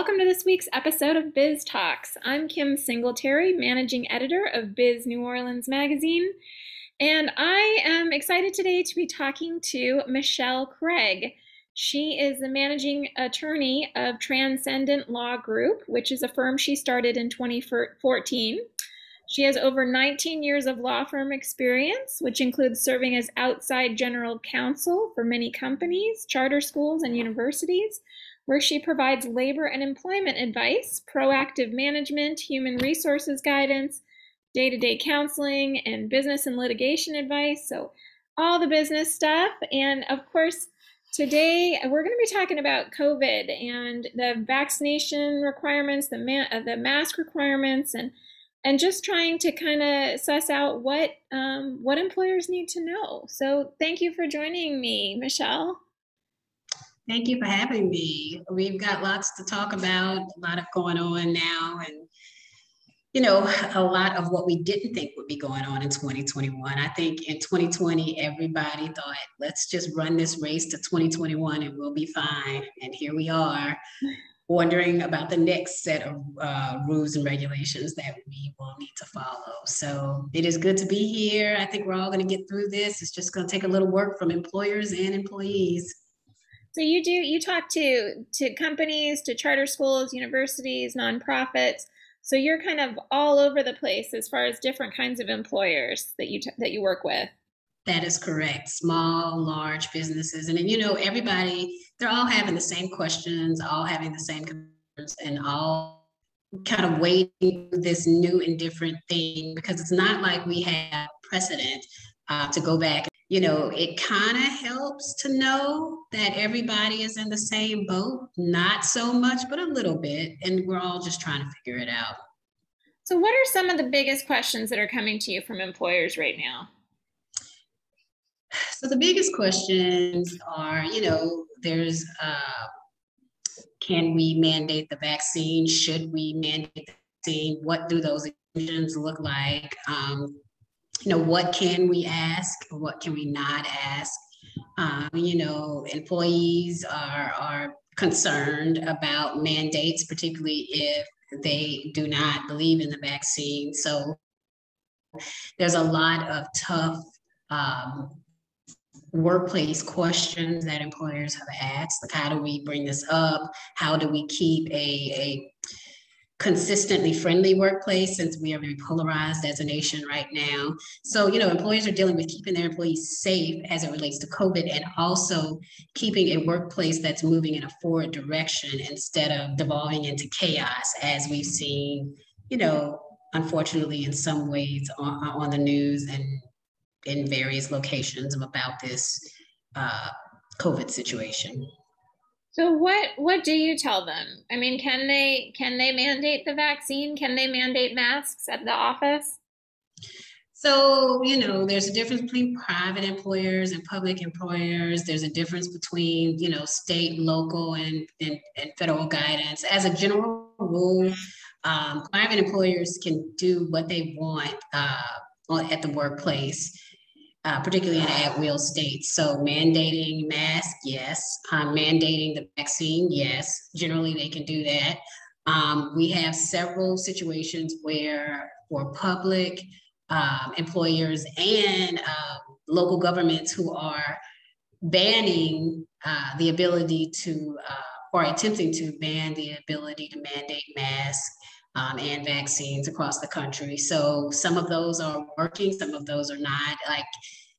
Welcome to this week's episode of Biz Talks. I'm Kim Singletary, managing editor of Biz New Orleans Magazine. And I am excited today to be talking to Michelle Craig. She is the managing attorney of Transcendent Law Group, which is a firm she started in 2014. She has over 19 years of law firm experience, which includes serving as outside general counsel for many companies, charter schools, and universities, where she provides labor and employment advice, proactive management, human resources guidance, day to day counseling and business and litigation advice. So, all the business stuff. And of course, today we're going to be talking about COVID and the vaccination requirements, the, ma- uh, the mask requirements, and and just trying to kind of suss out what um, what employers need to know. So, thank you for joining me, Michelle. Thank you for having me. We've got lots to talk about, a lot of going on now, and you know, a lot of what we didn't think would be going on in 2021. I think in 2020, everybody thought, let's just run this race to 2021 and we'll be fine. And here we are, wondering about the next set of uh, rules and regulations that we will need to follow. So it is good to be here. I think we're all going to get through this. It's just going to take a little work from employers and employees. So you do you talk to to companies, to charter schools, universities, nonprofits so you're kind of all over the place as far as different kinds of employers that you t- that you work with. That is correct. Small, large businesses, and then you know everybody. They're all having the same questions, all having the same concerns, and all kind of waiting this new and different thing because it's not like we have precedent uh, to go back you know, it kind of helps to know that everybody is in the same boat. Not so much, but a little bit. And we're all just trying to figure it out. So, what are some of the biggest questions that are coming to you from employers right now? So, the biggest questions are, you know, there's uh, can we mandate the vaccine? Should we mandate the vaccine? What do those decisions look like? Um, you know, what can we ask? What can we not ask? Um, you know, employees are, are concerned about mandates, particularly if they do not believe in the vaccine. So there's a lot of tough um, workplace questions that employers have asked, like how do we bring this up? How do we keep a, a consistently friendly workplace since we are very polarized as a nation right now. So, you know, employers are dealing with keeping their employees safe as it relates to COVID and also keeping a workplace that's moving in a forward direction instead of devolving into chaos as we've seen, you know, unfortunately in some ways on, on the news and in various locations about this uh, COVID situation. So what what do you tell them? I mean, can they can they mandate the vaccine? Can they mandate masks at the office? So, you know, there's a difference between private employers and public employers. There's a difference between, you know, state, local, and, and, and federal guidance. As a general rule, um, private employers can do what they want uh, at the workplace uh, particularly in at-will states. So mandating mask, yes. Um, mandating the vaccine, yes. Generally, they can do that. Um, we have several situations where for public uh, employers and uh, local governments who are banning uh, the ability to, uh, or attempting to ban the ability to mandate masks um, and vaccines across the country. So some of those are working, some of those are not. Like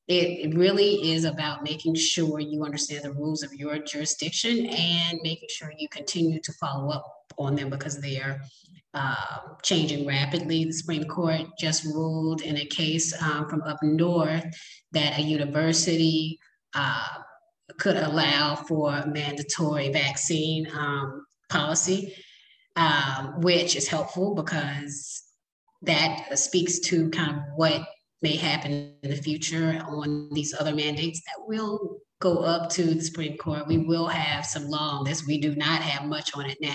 it, it really is about making sure you understand the rules of your jurisdiction and making sure you continue to follow up on them because they are uh, changing rapidly. The Supreme Court just ruled in a case um, from up north that a university uh, could allow for mandatory vaccine um, policy um, which is helpful because that speaks to kind of what may happen in the future on these other mandates that will go up to the Supreme Court. We will have some law on this. We do not have much on it now.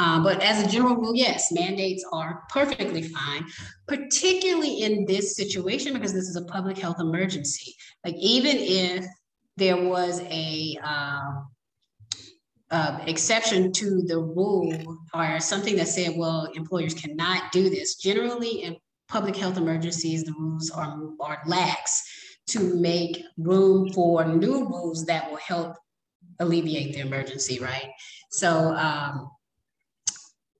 Um, but as a general rule, yes, mandates are perfectly fine, particularly in this situation because this is a public health emergency. Like even if there was a um, uh, exception to the rule or something that said, well, employers cannot do this. Generally, in public health emergencies, the rules are, are lax to make room for new rules that will help alleviate the emergency, right? So um,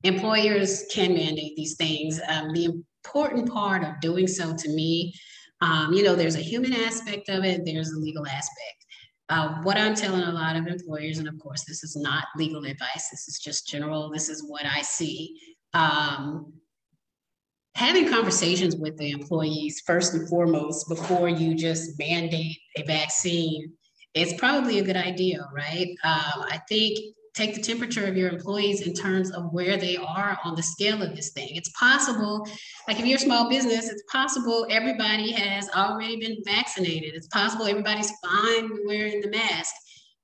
employers can mandate these things. Um, the important part of doing so to me, um, you know, there's a human aspect of it, there's a legal aspect. Uh, what I'm telling a lot of employers, and of course, this is not legal advice, this is just general, this is what I see. Um, having conversations with the employees first and foremost before you just mandate a vaccine is probably a good idea, right? Um, I think take the temperature of your employees in terms of where they are on the scale of this thing. It's possible, like if you're a small business, it's possible everybody has already been vaccinated. It's possible everybody's fine wearing the mask.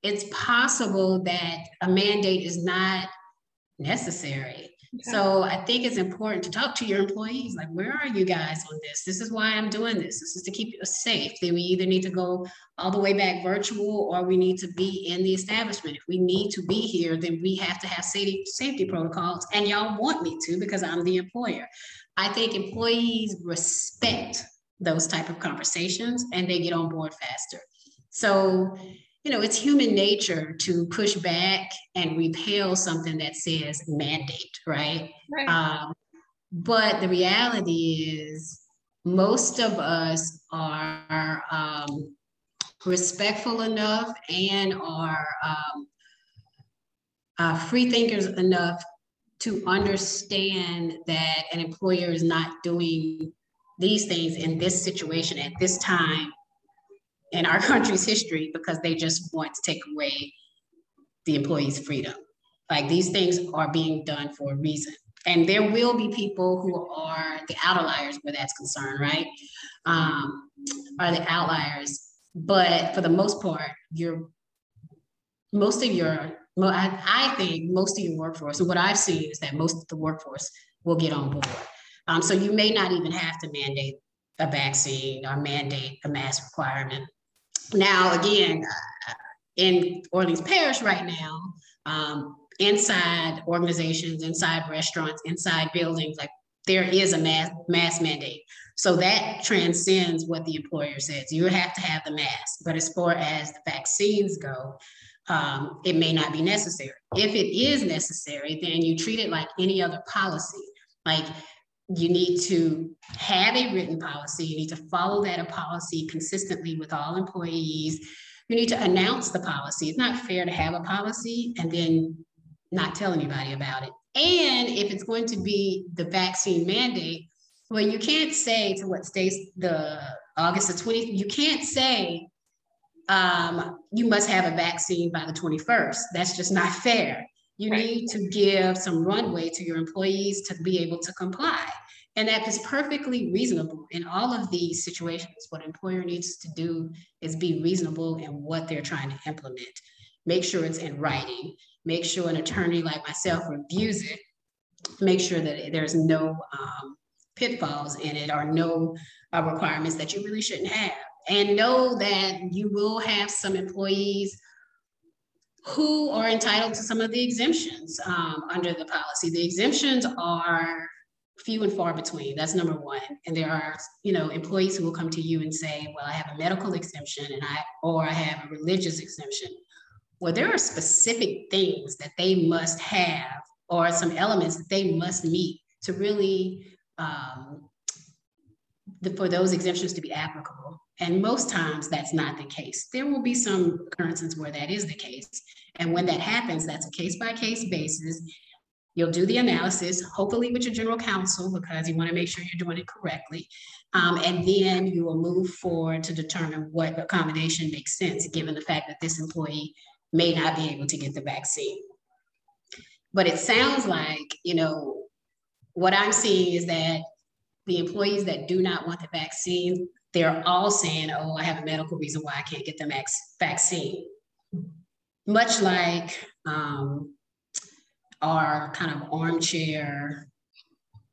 It's possible that a mandate is not necessary. So I think it's important to talk to your employees. Like, where are you guys on this? This is why I'm doing this. This is to keep you safe. Then we either need to go all the way back virtual or we need to be in the establishment. If we need to be here, then we have to have safety safety protocols. And y'all want me to because I'm the employer. I think employees respect those type of conversations and they get on board faster. So you know, it's human nature to push back and repel something that says mandate, right? right. Um, but the reality is, most of us are um, respectful enough and are um, uh, free thinkers enough to understand that an employer is not doing these things in this situation at this time in our country's history because they just want to take away the employee's freedom. Like these things are being done for a reason. And there will be people who are the outliers where that's concerned, right? Um, are the outliers. But for the most part, you're most of your, I, think most of your workforce, and what I've seen is that most of the workforce will get on board. Um, so you may not even have to mandate a vaccine or mandate a mask requirement. Now, again, uh, in Orleans Parish right now, um, inside organizations, inside restaurants, inside buildings, like there is a mass, mass mandate. So that transcends what the employer says. You have to have the mask. But as far as the vaccines go, um, it may not be necessary. If it is necessary, then you treat it like any other policy. Like you need to have a written policy. You need to follow that policy consistently with all employees. You need to announce the policy. It's not fair to have a policy and then not tell anybody about it. And if it's going to be the vaccine mandate, well, you can't say to what states the August the 20th, you can't say um, you must have a vaccine by the 21st. That's just not fair. You right. need to give some runway to your employees to be able to comply. And that is perfectly reasonable in all of these situations. What employer needs to do is be reasonable in what they're trying to implement. Make sure it's in writing. Make sure an attorney like myself reviews it. Make sure that there's no um, pitfalls in it or no uh, requirements that you really shouldn't have. And know that you will have some employees who are entitled to some of the exemptions um, under the policy. The exemptions are few and far between. That's number one. And there are, you know, employees who will come to you and say, well, I have a medical exemption and I, or I have a religious exemption. Well, there are specific things that they must have or some elements that they must meet to really, um, the, for those exemptions to be applicable. And most times that's not the case. There will be some occurrences where that is the case. And when that happens, that's a case by case basis. You'll do the analysis, hopefully with your general counsel, because you want to make sure you're doing it correctly. Um, and then you will move forward to determine what accommodation makes sense, given the fact that this employee may not be able to get the vaccine. But it sounds like, you know, what I'm seeing is that the employees that do not want the vaccine, they're all saying, oh, I have a medical reason why I can't get the vaccine. Much like um, our kind of armchair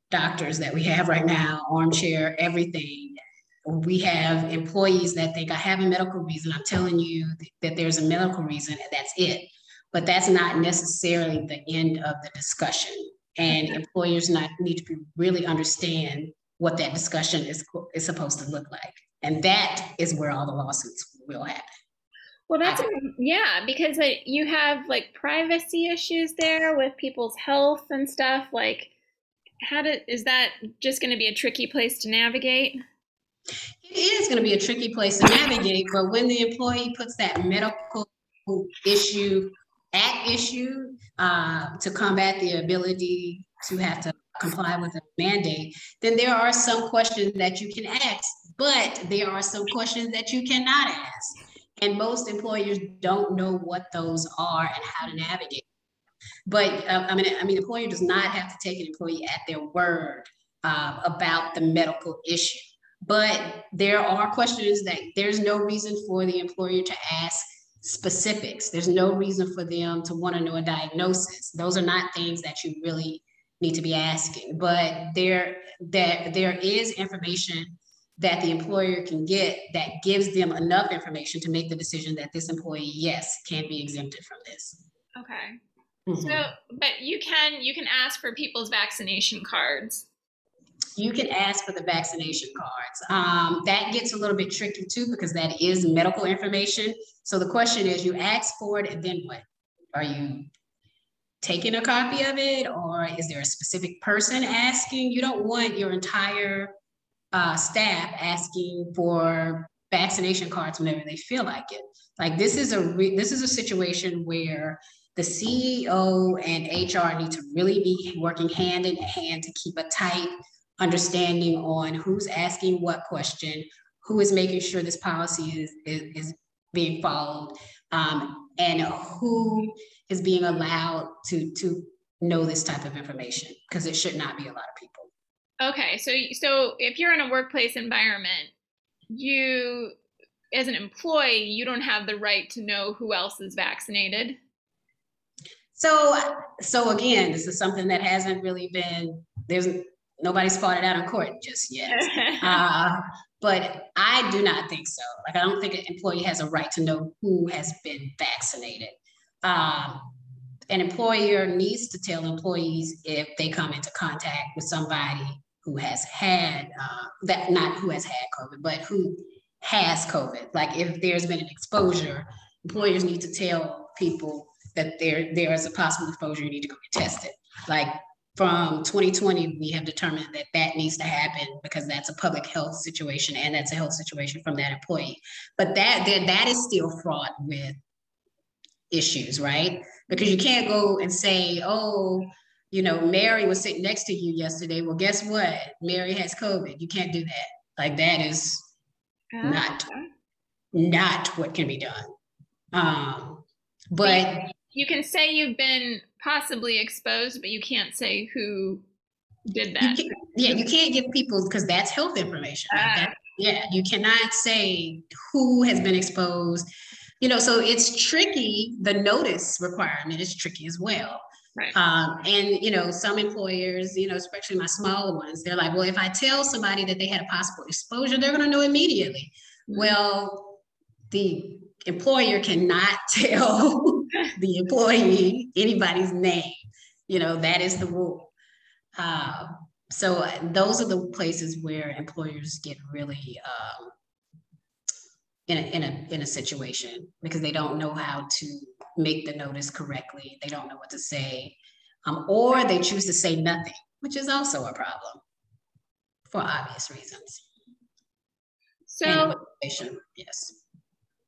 doctors that we have right now, armchair everything. We have employees that think I have a medical reason. I'm telling you that there's a medical reason, and that's it. But that's not necessarily the end of the discussion. And employers not need to really understand what that discussion is, is supposed to look like. And that is where all the lawsuits will happen. Well, that's yeah, because like, you have like privacy issues there with people's health and stuff. Like, how do is that just going to be a tricky place to navigate? It is going to be a tricky place to navigate, but when the employee puts that medical issue at issue uh, to combat the ability to have to comply with a mandate, then there are some questions that you can ask, but there are some questions that you cannot ask. And most employers don't know what those are and how to navigate. But uh, I mean, I mean, employer does not have to take an employee at their word uh, about the medical issue. But there are questions that there's no reason for the employer to ask specifics. There's no reason for them to want to know a diagnosis. Those are not things that you really need to be asking. But there, that there is information that the employer can get that gives them enough information to make the decision that this employee, yes, can be exempted from this. Okay. Mm-hmm. So, but you can you can ask for people's vaccination cards. You can ask for the vaccination cards. Um, that gets a little bit tricky too because that is medical information. So the question is, you ask for it, and then what? Are you taking a copy of it, or is there a specific person asking? You don't want your entire uh, staff asking for vaccination cards whenever they feel like it. Like this is a re- this is a situation where the CEO and HR need to really be working hand in hand to keep a tight understanding on who's asking what question, who is making sure this policy is is, is being followed, um, and who is being allowed to to know this type of information because it should not be a lot of people. Okay, so so if you're in a workplace environment, you as an employee, you don't have the right to know who else is vaccinated. So so again, this is something that hasn't really been there's nobody's fought it out in court just yet. uh, but I do not think so. Like I don't think an employee has a right to know who has been vaccinated. Um, an employer needs to tell employees if they come into contact with somebody who has had uh, that not who has had COVID, but who has COVID. Like if there's been an exposure, employers need to tell people that there there is a possible exposure. You need to go get tested. Like from 2020, we have determined that that needs to happen because that's a public health situation and that's a health situation from that employee. But that that, that is still fraught with issues, right? Because you can't go and say, oh, you know, Mary was sitting next to you yesterday. Well, guess what? Mary has COVID. You can't do that. Like that is uh-huh. not not what can be done. Um, but you can say you've been possibly exposed, but you can't say who did that. You yeah, you can't give people because that's health information. Uh, that, yeah, you cannot say who has been exposed. You know, so it's tricky. The notice requirement is tricky as well. Right. Um, and you know, some employers, you know, especially my smaller ones, they're like, well, if I tell somebody that they had a possible exposure, they're going to know immediately. Mm-hmm. Well, the employer cannot tell the employee anybody's name. You know, that is the rule. Uh, so those are the places where employers get really um, in a, in a in a situation because they don't know how to make the notice correctly. They don't know what to say, um, or they choose to say nothing, which is also a problem for obvious reasons. So, yes.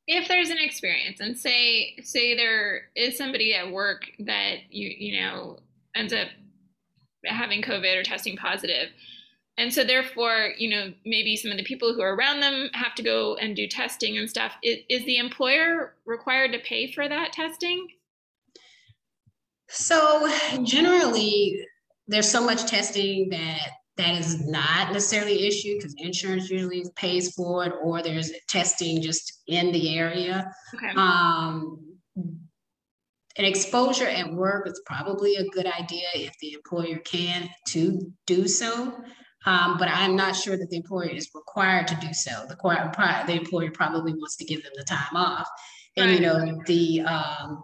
If there's an experience, and say say there is somebody at work that you you know ends up having COVID or testing positive, and so therefore you know maybe some of the people who are around them have to go and do testing and stuff is, is the employer required to pay for that testing So generally, there's so much testing that that is not necessarily an issue because insurance usually pays for it, or there's testing just in the area. Okay. Um, an exposure at work is probably a good idea if the employer can to do so. Um, but I'm not sure that the employer is required to do so. The, the employer probably wants to give them the time off. And, you know, the um,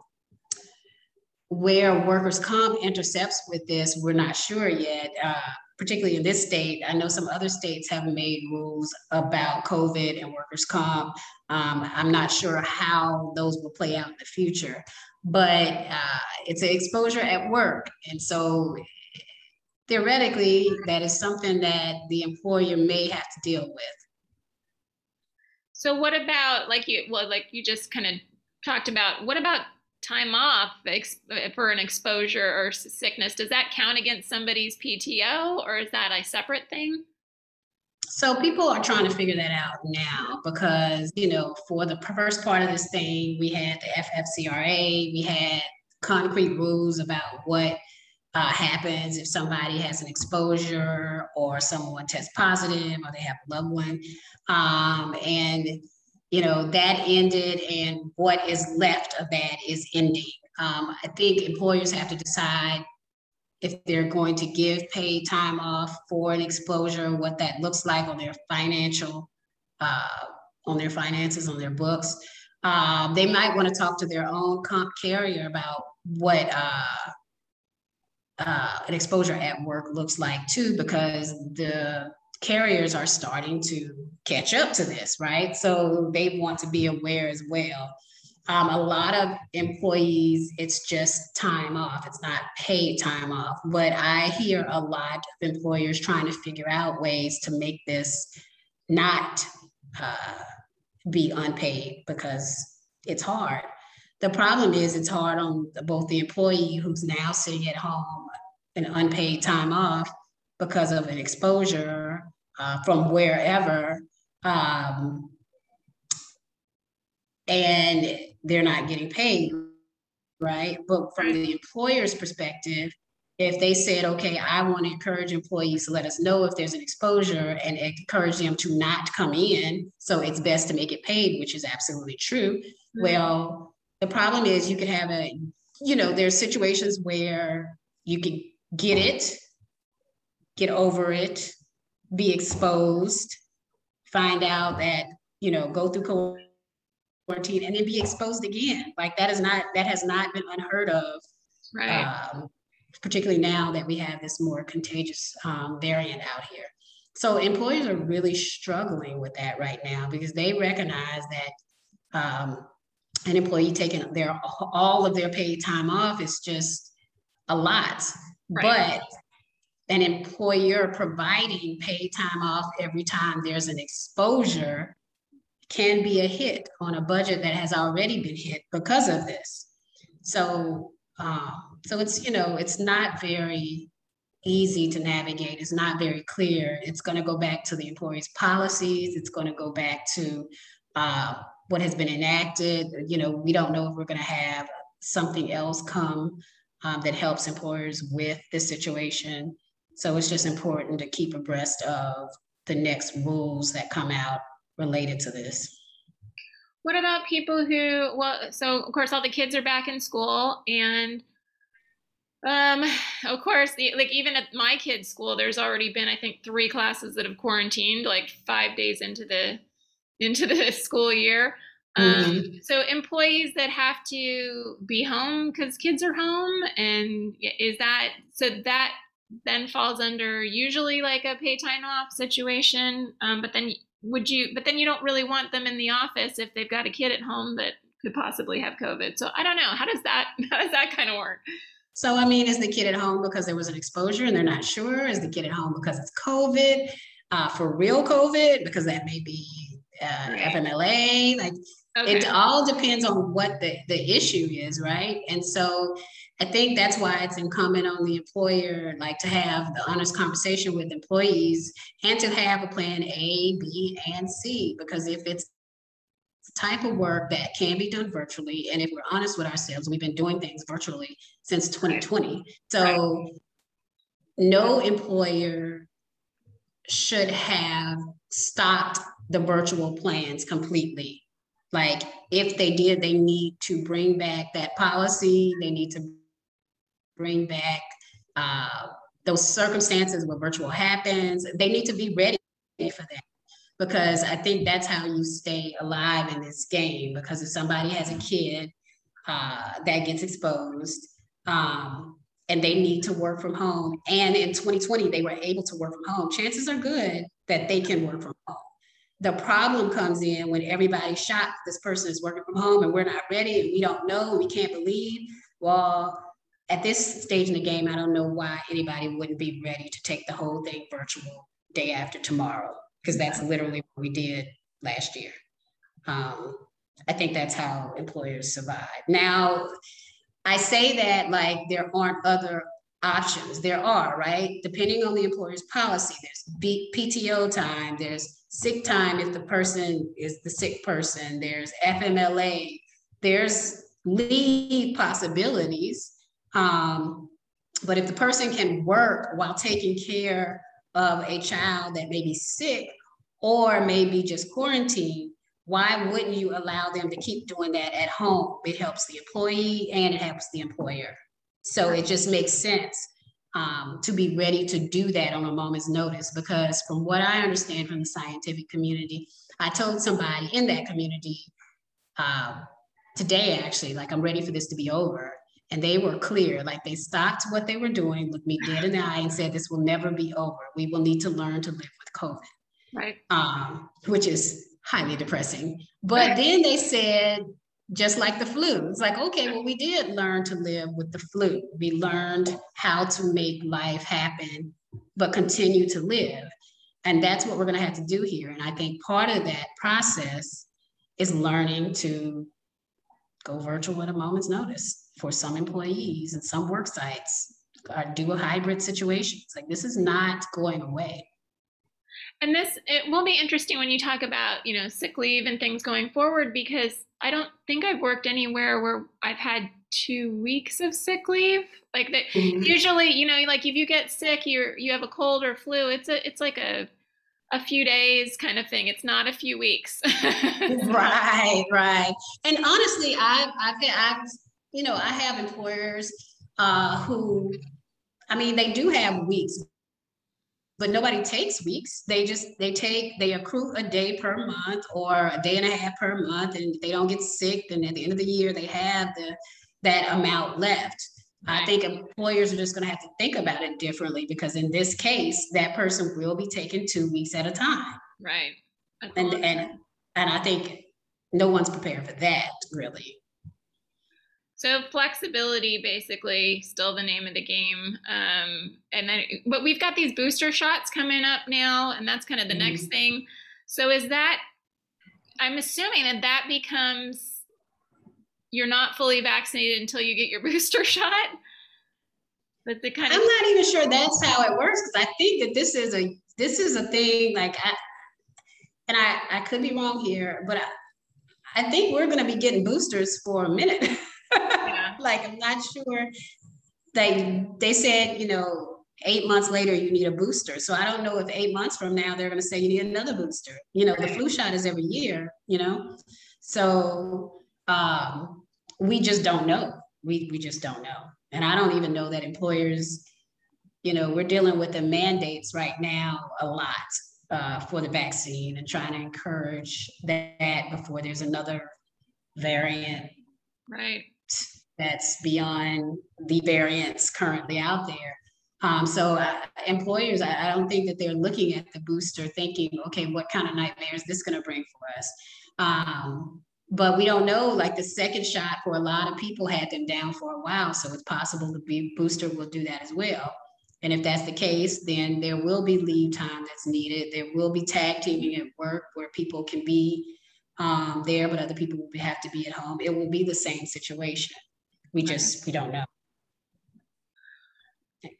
where workers' comp intercepts with this, we're not sure yet. Uh, particularly in this state, I know some other states have made rules about COVID and workers' comp. Um, I'm not sure how those will play out in the future, but uh, it's an exposure at work. And so theoretically, that is something that the employer may have to deal with. So what about like you well like you just kind of talked about what about time off for an exposure or sickness does that count against somebody's PTO or is that a separate thing? So people are trying to figure that out now because, you know, for the first part of this thing, we had the FFCRA, we had concrete rules about what uh, happens if somebody has an exposure or someone tests positive or they have a loved one. Um, and, you know, that ended and what is left of that is ending. Um, I think employers have to decide if they're going to give paid time off for an exposure, what that looks like on their financial, uh, on their finances, on their books. Um, they might want to talk to their own comp carrier about what uh, uh, an exposure at work looks like too, because the carriers are starting to catch up to this, right? So they want to be aware as well. Um, a lot of employees, it's just time off. It's not paid time off. But I hear a lot of employers trying to figure out ways to make this not uh, be unpaid because it's hard. The problem is it's hard on both the employee who's now sitting at home an unpaid time off because of an exposure uh, from wherever. Um, and they're not getting paid, right? But from the employer's perspective, if they said, okay, I want to encourage employees to let us know if there's an exposure and encourage them to not come in, so it's best to make it paid, which is absolutely true. Mm-hmm. Well, the problem is you could have a, you know, there's situations where you could get it, get over it, be exposed, find out that, you know, go through quarantine and then be exposed again. Like that is not, that has not been unheard of. Right. Um, particularly now that we have this more contagious um, variant out here. So employers are really struggling with that right now because they recognize that um, an employee taking their all of their paid time off is just a lot. Right. But an employer providing paid time off every time there's an exposure can be a hit on a budget that has already been hit because of this. So, um, so it's you know it's not very easy to navigate. It's not very clear. It's going to go back to the employer's policies. It's going to go back to uh, what has been enacted. You know, we don't know if we're going to have something else come um, that helps employers with this situation. So it's just important to keep abreast of the next rules that come out related to this. What about people who, well, so of course, all the kids are back in school, and um, of course, the, like even at my kids' school, there's already been, I think, three classes that have quarantined, like five days into the into the school year. Um, mm-hmm. So employees that have to be home because kids are home, and is that so that then falls under usually like a pay time off situation. Um, but then would you? But then you don't really want them in the office if they've got a kid at home that could possibly have COVID. So I don't know. How does that how does that kind of work? So I mean, is the kid at home because there was an exposure and they're not sure? Is the kid at home because it's COVID? Uh, for real COVID, because that may be uh. FMLA. Like okay. it all depends on what the, the issue is, right? And so I think that's why it's incumbent on the employer, like to have the honest conversation with employees and to have a plan A, B, and C. Because if it's the type of work that can be done virtually. And if we're honest with ourselves, we've been doing things virtually since 2020. So no employer should have stopped the virtual plans completely. Like if they did, they need to bring back that policy. They need to bring back uh, those circumstances where virtual happens. They need to be ready for that because I think that's how you stay alive in this game. Because if somebody has a kid uh, that gets exposed um, and they need to work from home, and in 2020 they were able to work from home, chances are good that they can work from home. The problem comes in when everybody's shocked this person is working from home and we're not ready and we don't know, we can't believe. Well, at this stage in the game, I don't know why anybody wouldn't be ready to take the whole thing virtual day after tomorrow because that's literally what we did last year. Um, I think that's how employers survive. Now, I say that like there aren't other options. There are, right? Depending on the employer's policy, there's PTO time, there's sick time if the person is the sick person, there's FMLA, there's leave possibilities. Um, but if the person can work while taking care of a child that may be sick or maybe just quarantined, why wouldn't you allow them to keep doing that at home? It helps the employee and it helps the employer. So it just makes sense um, to be ready to do that on a moment's notice because from what I understand from the scientific community, I told somebody in that community uh, today actually, like I'm ready for this to be over. And they were clear, like they stopped what they were doing, looked me dead in the eye, and said, This will never be over. We will need to learn to live with COVID. Right. Um, which is highly depressing. But right. then they said, just like the flu, it's like, okay, well, we did learn to live with the flu. We learned how to make life happen, but continue to live. And that's what we're going to have to do here. And I think part of that process is learning to go virtual at a moment's notice for some employees and some work sites or do a hybrid situation. It's like this is not going away. And this it will be interesting when you talk about, you know, sick leave and things going forward because I don't think I've worked anywhere where I've had two weeks of sick leave. Like that mm-hmm. usually, you know, like if you get sick, you're you have a cold or flu, it's a it's like a a few days kind of thing. It's not a few weeks. right, right. And honestly, I've, I've, I've, you know, I have employers uh, who, I mean, they do have weeks, but nobody takes weeks. They just, they take, they accrue a day per month or a day and a half per month and they don't get sick. Then at the end of the year, they have the, that amount left. I think employers are just going to have to think about it differently because in this case, that person will be taken two weeks at a time. Right. And and and I think no one's prepared for that really. So flexibility, basically, still the name of the game. Um, and then, but we've got these booster shots coming up now, and that's kind of the mm-hmm. next thing. So is that? I'm assuming that that becomes you're not fully vaccinated until you get your booster shot. But the kind of I'm not even sure that's how it works because I think that this is a this is a thing like I and I I could be wrong here, but I, I think we're going to be getting boosters for a minute. Yeah. like I'm not sure. They they said you know eight months later you need a booster. So I don't know if eight months from now they're going to say you need another booster. You know, the flu shot is every year. You know, so um, we just don't know. We, we just don't know. And I don't even know that employers, you know, we're dealing with the mandates right now a lot uh, for the vaccine and trying to encourage that before there's another variant. Right. That's beyond the variants currently out there. Um, so uh, employers, I, I, don't think that they're looking at the booster thinking, okay, what kind of nightmare is this going to bring for us? Um, but we don't know like the second shot for a lot of people had them down for a while so it's possible the booster will do that as well and if that's the case then there will be leave time that's needed there will be tag teaming at work where people can be um, there but other people will have to be at home it will be the same situation we just we don't know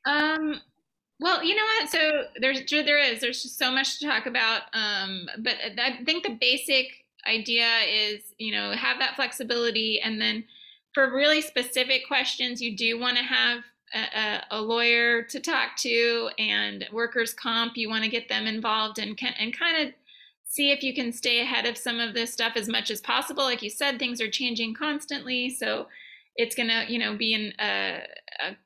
um well, you know what? So there's there is there's just so much to talk about. Um, but I think the basic idea is, you know, have that flexibility. And then for really specific questions, you do want to have a, a, lawyer to talk to and workers' comp. You want to get them involved and, and kind of see if you can stay ahead of some of this stuff as much as possible. Like you said, things are changing constantly. So it's going to, you know, be an a,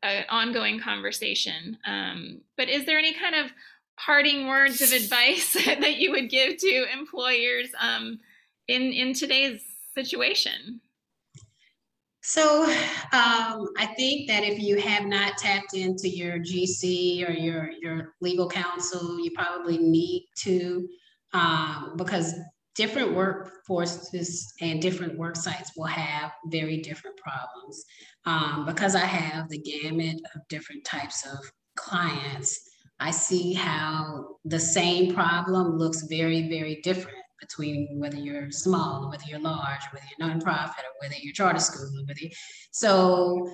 a, ongoing conversation. Um, but is there any kind of parting words of advice that you would give to employers um, in in today's situation? So um, I think that if you have not tapped into your GC or your your legal counsel, you probably need to um, because different workforces and different work sites will have very different problems. Um, because I have the gamut of different types of clients, I see how the same problem looks very, very different between whether you're small, whether you're large, whether you're nonprofit, or whether you're charter school, whether you, so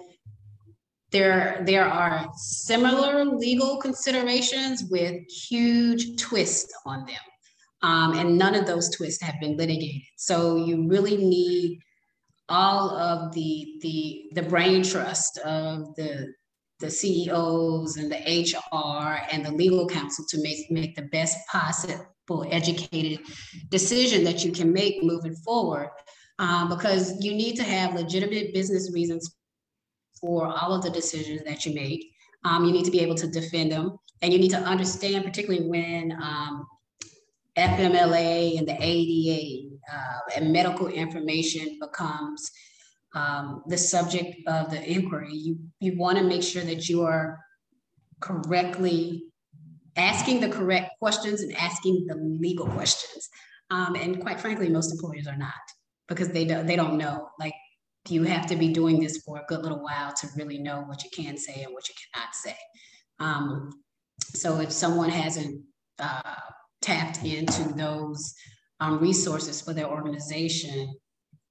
there there are similar legal considerations with huge twists on them, um, and none of those twists have been litigated. So you really need all of the the the brain trust of the the CEOs and the HR and the legal counsel to make, make the best possible educated decision that you can make moving forward. Um, because you need to have legitimate business reasons for all of the decisions that you make. Um, you need to be able to defend them, and you need to understand, particularly when um, FMLA and the ADA uh, and medical information becomes um, the subject of the inquiry, you, you want to make sure that you are correctly asking the correct questions and asking the legal questions. Um, and quite frankly, most employers are not because they don't, they don't know. Like you have to be doing this for a good little while to really know what you can say and what you cannot say. Um, so if someone hasn't uh, tapped into those um, resources for their organization,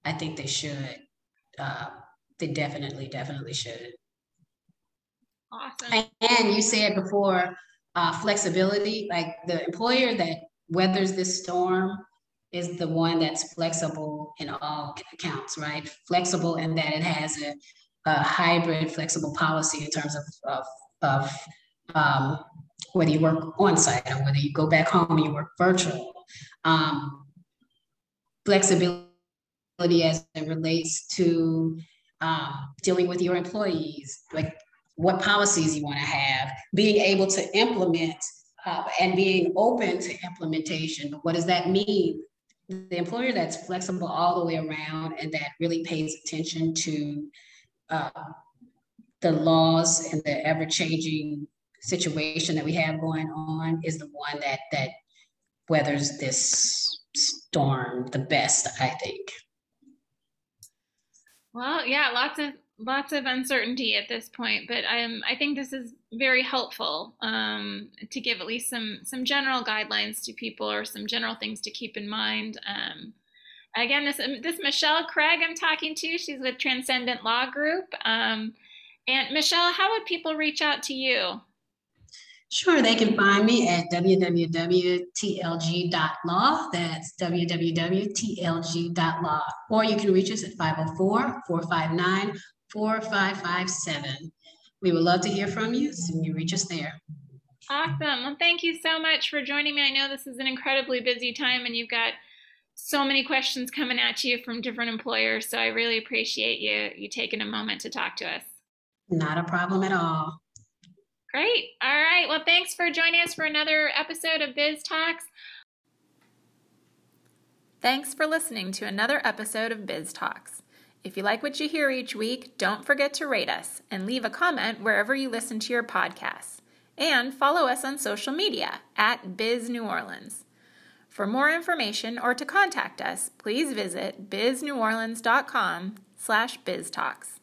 I think they should uh, they definitely, definitely should. Awesome. And you said before, uh, flexibility, like the employer that weathers this storm is the one that's flexible in all accounts, right? Flexible in that it has a, a hybrid flexible policy in terms of, of, of um, whether you work on site or whether you go back home and you work virtual. Um, flexibility as it relates to um, dealing with your employees, like what policies you want to have, being able to implement uh, and being open to implementation. What does that mean? The employer that's flexible all the way around and that really pays attention to uh, the laws and the ever-changing situation that we have going on is the one that that weathers this storm the best, I think. Well, yeah, lots of lots of uncertainty at this point, but um, I think this is very helpful um, to give at least some some general guidelines to people or some general things to keep in mind. Um, again, this this Michelle Craig I'm talking to, she's with Transcendent Law Group. Um, and Michelle, how would people reach out to you? Sure, they can find me at www.tlg.law. That's www.tlg.law. Or you can reach us at 504 459 4557. We would love to hear from you, so you reach us there. Awesome. Well, thank you so much for joining me. I know this is an incredibly busy time and you've got so many questions coming at you from different employers. So I really appreciate you you taking a moment to talk to us. Not a problem at all. Great. All right. Well, thanks for joining us for another episode of Biz Talks. Thanks for listening to another episode of Biz Talks. If you like what you hear each week, don't forget to rate us and leave a comment wherever you listen to your podcasts. And follow us on social media at Biz New Orleans. For more information or to contact us, please visit bizneworleans.com slash biztalks.